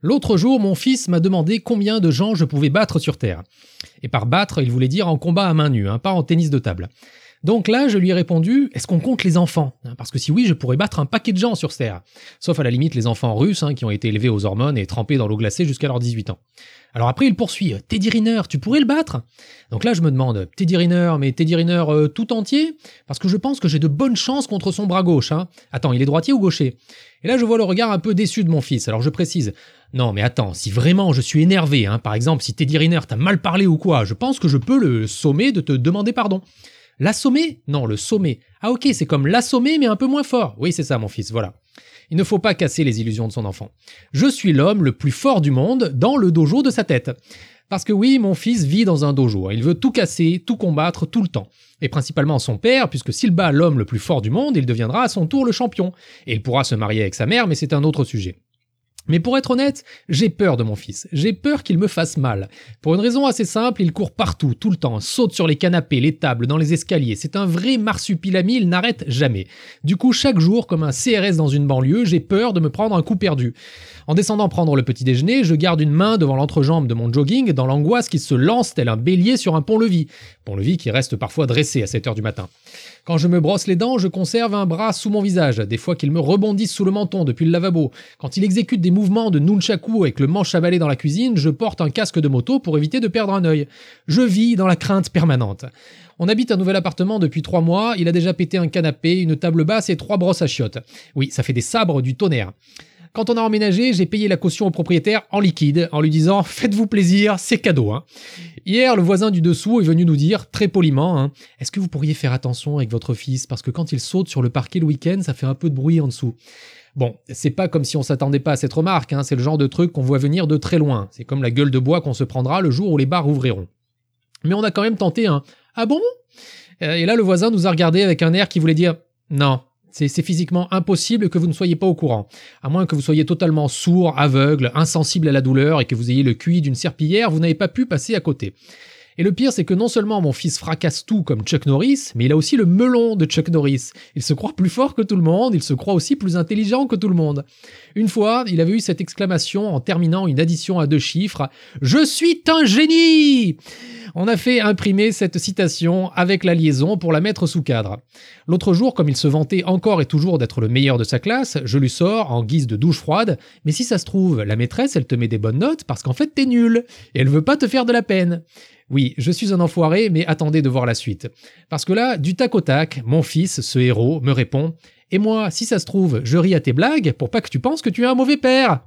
L'autre jour, mon fils m'a demandé combien de gens je pouvais battre sur Terre. Et par battre, il voulait dire en combat à main nue, hein, pas en tennis de table. Donc là, je lui ai répondu, est-ce qu'on compte les enfants? Parce que si oui, je pourrais battre un paquet de gens sur Terre. Sauf à la limite les enfants russes, hein, qui ont été élevés aux hormones et trempés dans l'eau glacée jusqu'à leurs 18 ans. Alors après, il poursuit, Teddy Riner, tu pourrais le battre? Donc là, je me demande, Teddy Riner, mais Teddy Riner euh, tout entier? Parce que je pense que j'ai de bonnes chances contre son bras gauche. Hein. Attends, il est droitier ou gaucher? Et là, je vois le regard un peu déçu de mon fils, alors je précise, non, mais attends, si vraiment je suis énervé, hein, par exemple, si Teddy Riner t'a mal parlé ou quoi, je pense que je peux le sommer de te demander pardon. L'assommer Non, le sommer. Ah ok, c'est comme l'assommer, mais un peu moins fort. Oui, c'est ça, mon fils, voilà. Il ne faut pas casser les illusions de son enfant. Je suis l'homme le plus fort du monde dans le dojo de sa tête. Parce que oui, mon fils vit dans un dojo. Il veut tout casser, tout combattre, tout le temps. Et principalement son père, puisque s'il bat l'homme le plus fort du monde, il deviendra à son tour le champion. Et il pourra se marier avec sa mère, mais c'est un autre sujet. Mais pour être honnête, j'ai peur de mon fils. J'ai peur qu'il me fasse mal. Pour une raison assez simple, il court partout, tout le temps, saute sur les canapés, les tables, dans les escaliers. C'est un vrai marsupilami, il n'arrête jamais. Du coup, chaque jour, comme un CRS dans une banlieue, j'ai peur de me prendre un coup perdu. En descendant prendre le petit déjeuner, je garde une main devant l'entrejambe de mon jogging dans l'angoisse qui se lance tel un bélier sur un pont-levis. Pont-levis qui reste parfois dressé à 7 heures du matin. Quand je me brosse les dents, je conserve un bras sous mon visage, des fois qu'il me rebondisse sous le menton depuis le lavabo. Quand il exécute des mouvements de nunchaku avec le manche à balai dans la cuisine, je porte un casque de moto pour éviter de perdre un œil. Je vis dans la crainte permanente. On habite un nouvel appartement depuis trois mois, il a déjà pété un canapé, une table basse et trois brosses à chiottes. Oui, ça fait des sabres du tonnerre. Quand on a emménagé, j'ai payé la caution au propriétaire en liquide, en lui disant Faites-vous plaisir, c'est cadeau. Hein. Hier, le voisin du dessous est venu nous dire, très poliment, hein, Est-ce que vous pourriez faire attention avec votre fils? Parce que quand il saute sur le parquet le week-end, ça fait un peu de bruit en dessous. Bon, c'est pas comme si on s'attendait pas à cette remarque, hein, c'est le genre de truc qu'on voit venir de très loin. C'est comme la gueule de bois qu'on se prendra le jour où les bars ouvriront. Mais on a quand même tenté un Ah bon? Euh, Et là, le voisin nous a regardé avec un air qui voulait dire Non, c'est physiquement impossible que vous ne soyez pas au courant. À moins que vous soyez totalement sourd, aveugle, insensible à la douleur et que vous ayez le QI d'une serpillière, vous n'avez pas pu passer à côté. Et le pire, c'est que non seulement mon fils fracasse tout comme Chuck Norris, mais il a aussi le melon de Chuck Norris. Il se croit plus fort que tout le monde, il se croit aussi plus intelligent que tout le monde. Une fois, il avait eu cette exclamation en terminant une addition à deux chiffres. Je suis un génie! On a fait imprimer cette citation avec la liaison pour la mettre sous cadre. L'autre jour, comme il se vantait encore et toujours d'être le meilleur de sa classe, je lui sors, en guise de douche froide, mais si ça se trouve, la maîtresse, elle te met des bonnes notes parce qu'en fait t'es nul, et elle veut pas te faire de la peine. Oui, je suis un enfoiré, mais attendez de voir la suite. Parce que là, du tac au tac, mon fils, ce héros, me répond Et moi, si ça se trouve, je ris à tes blagues pour pas que tu penses que tu es un mauvais père.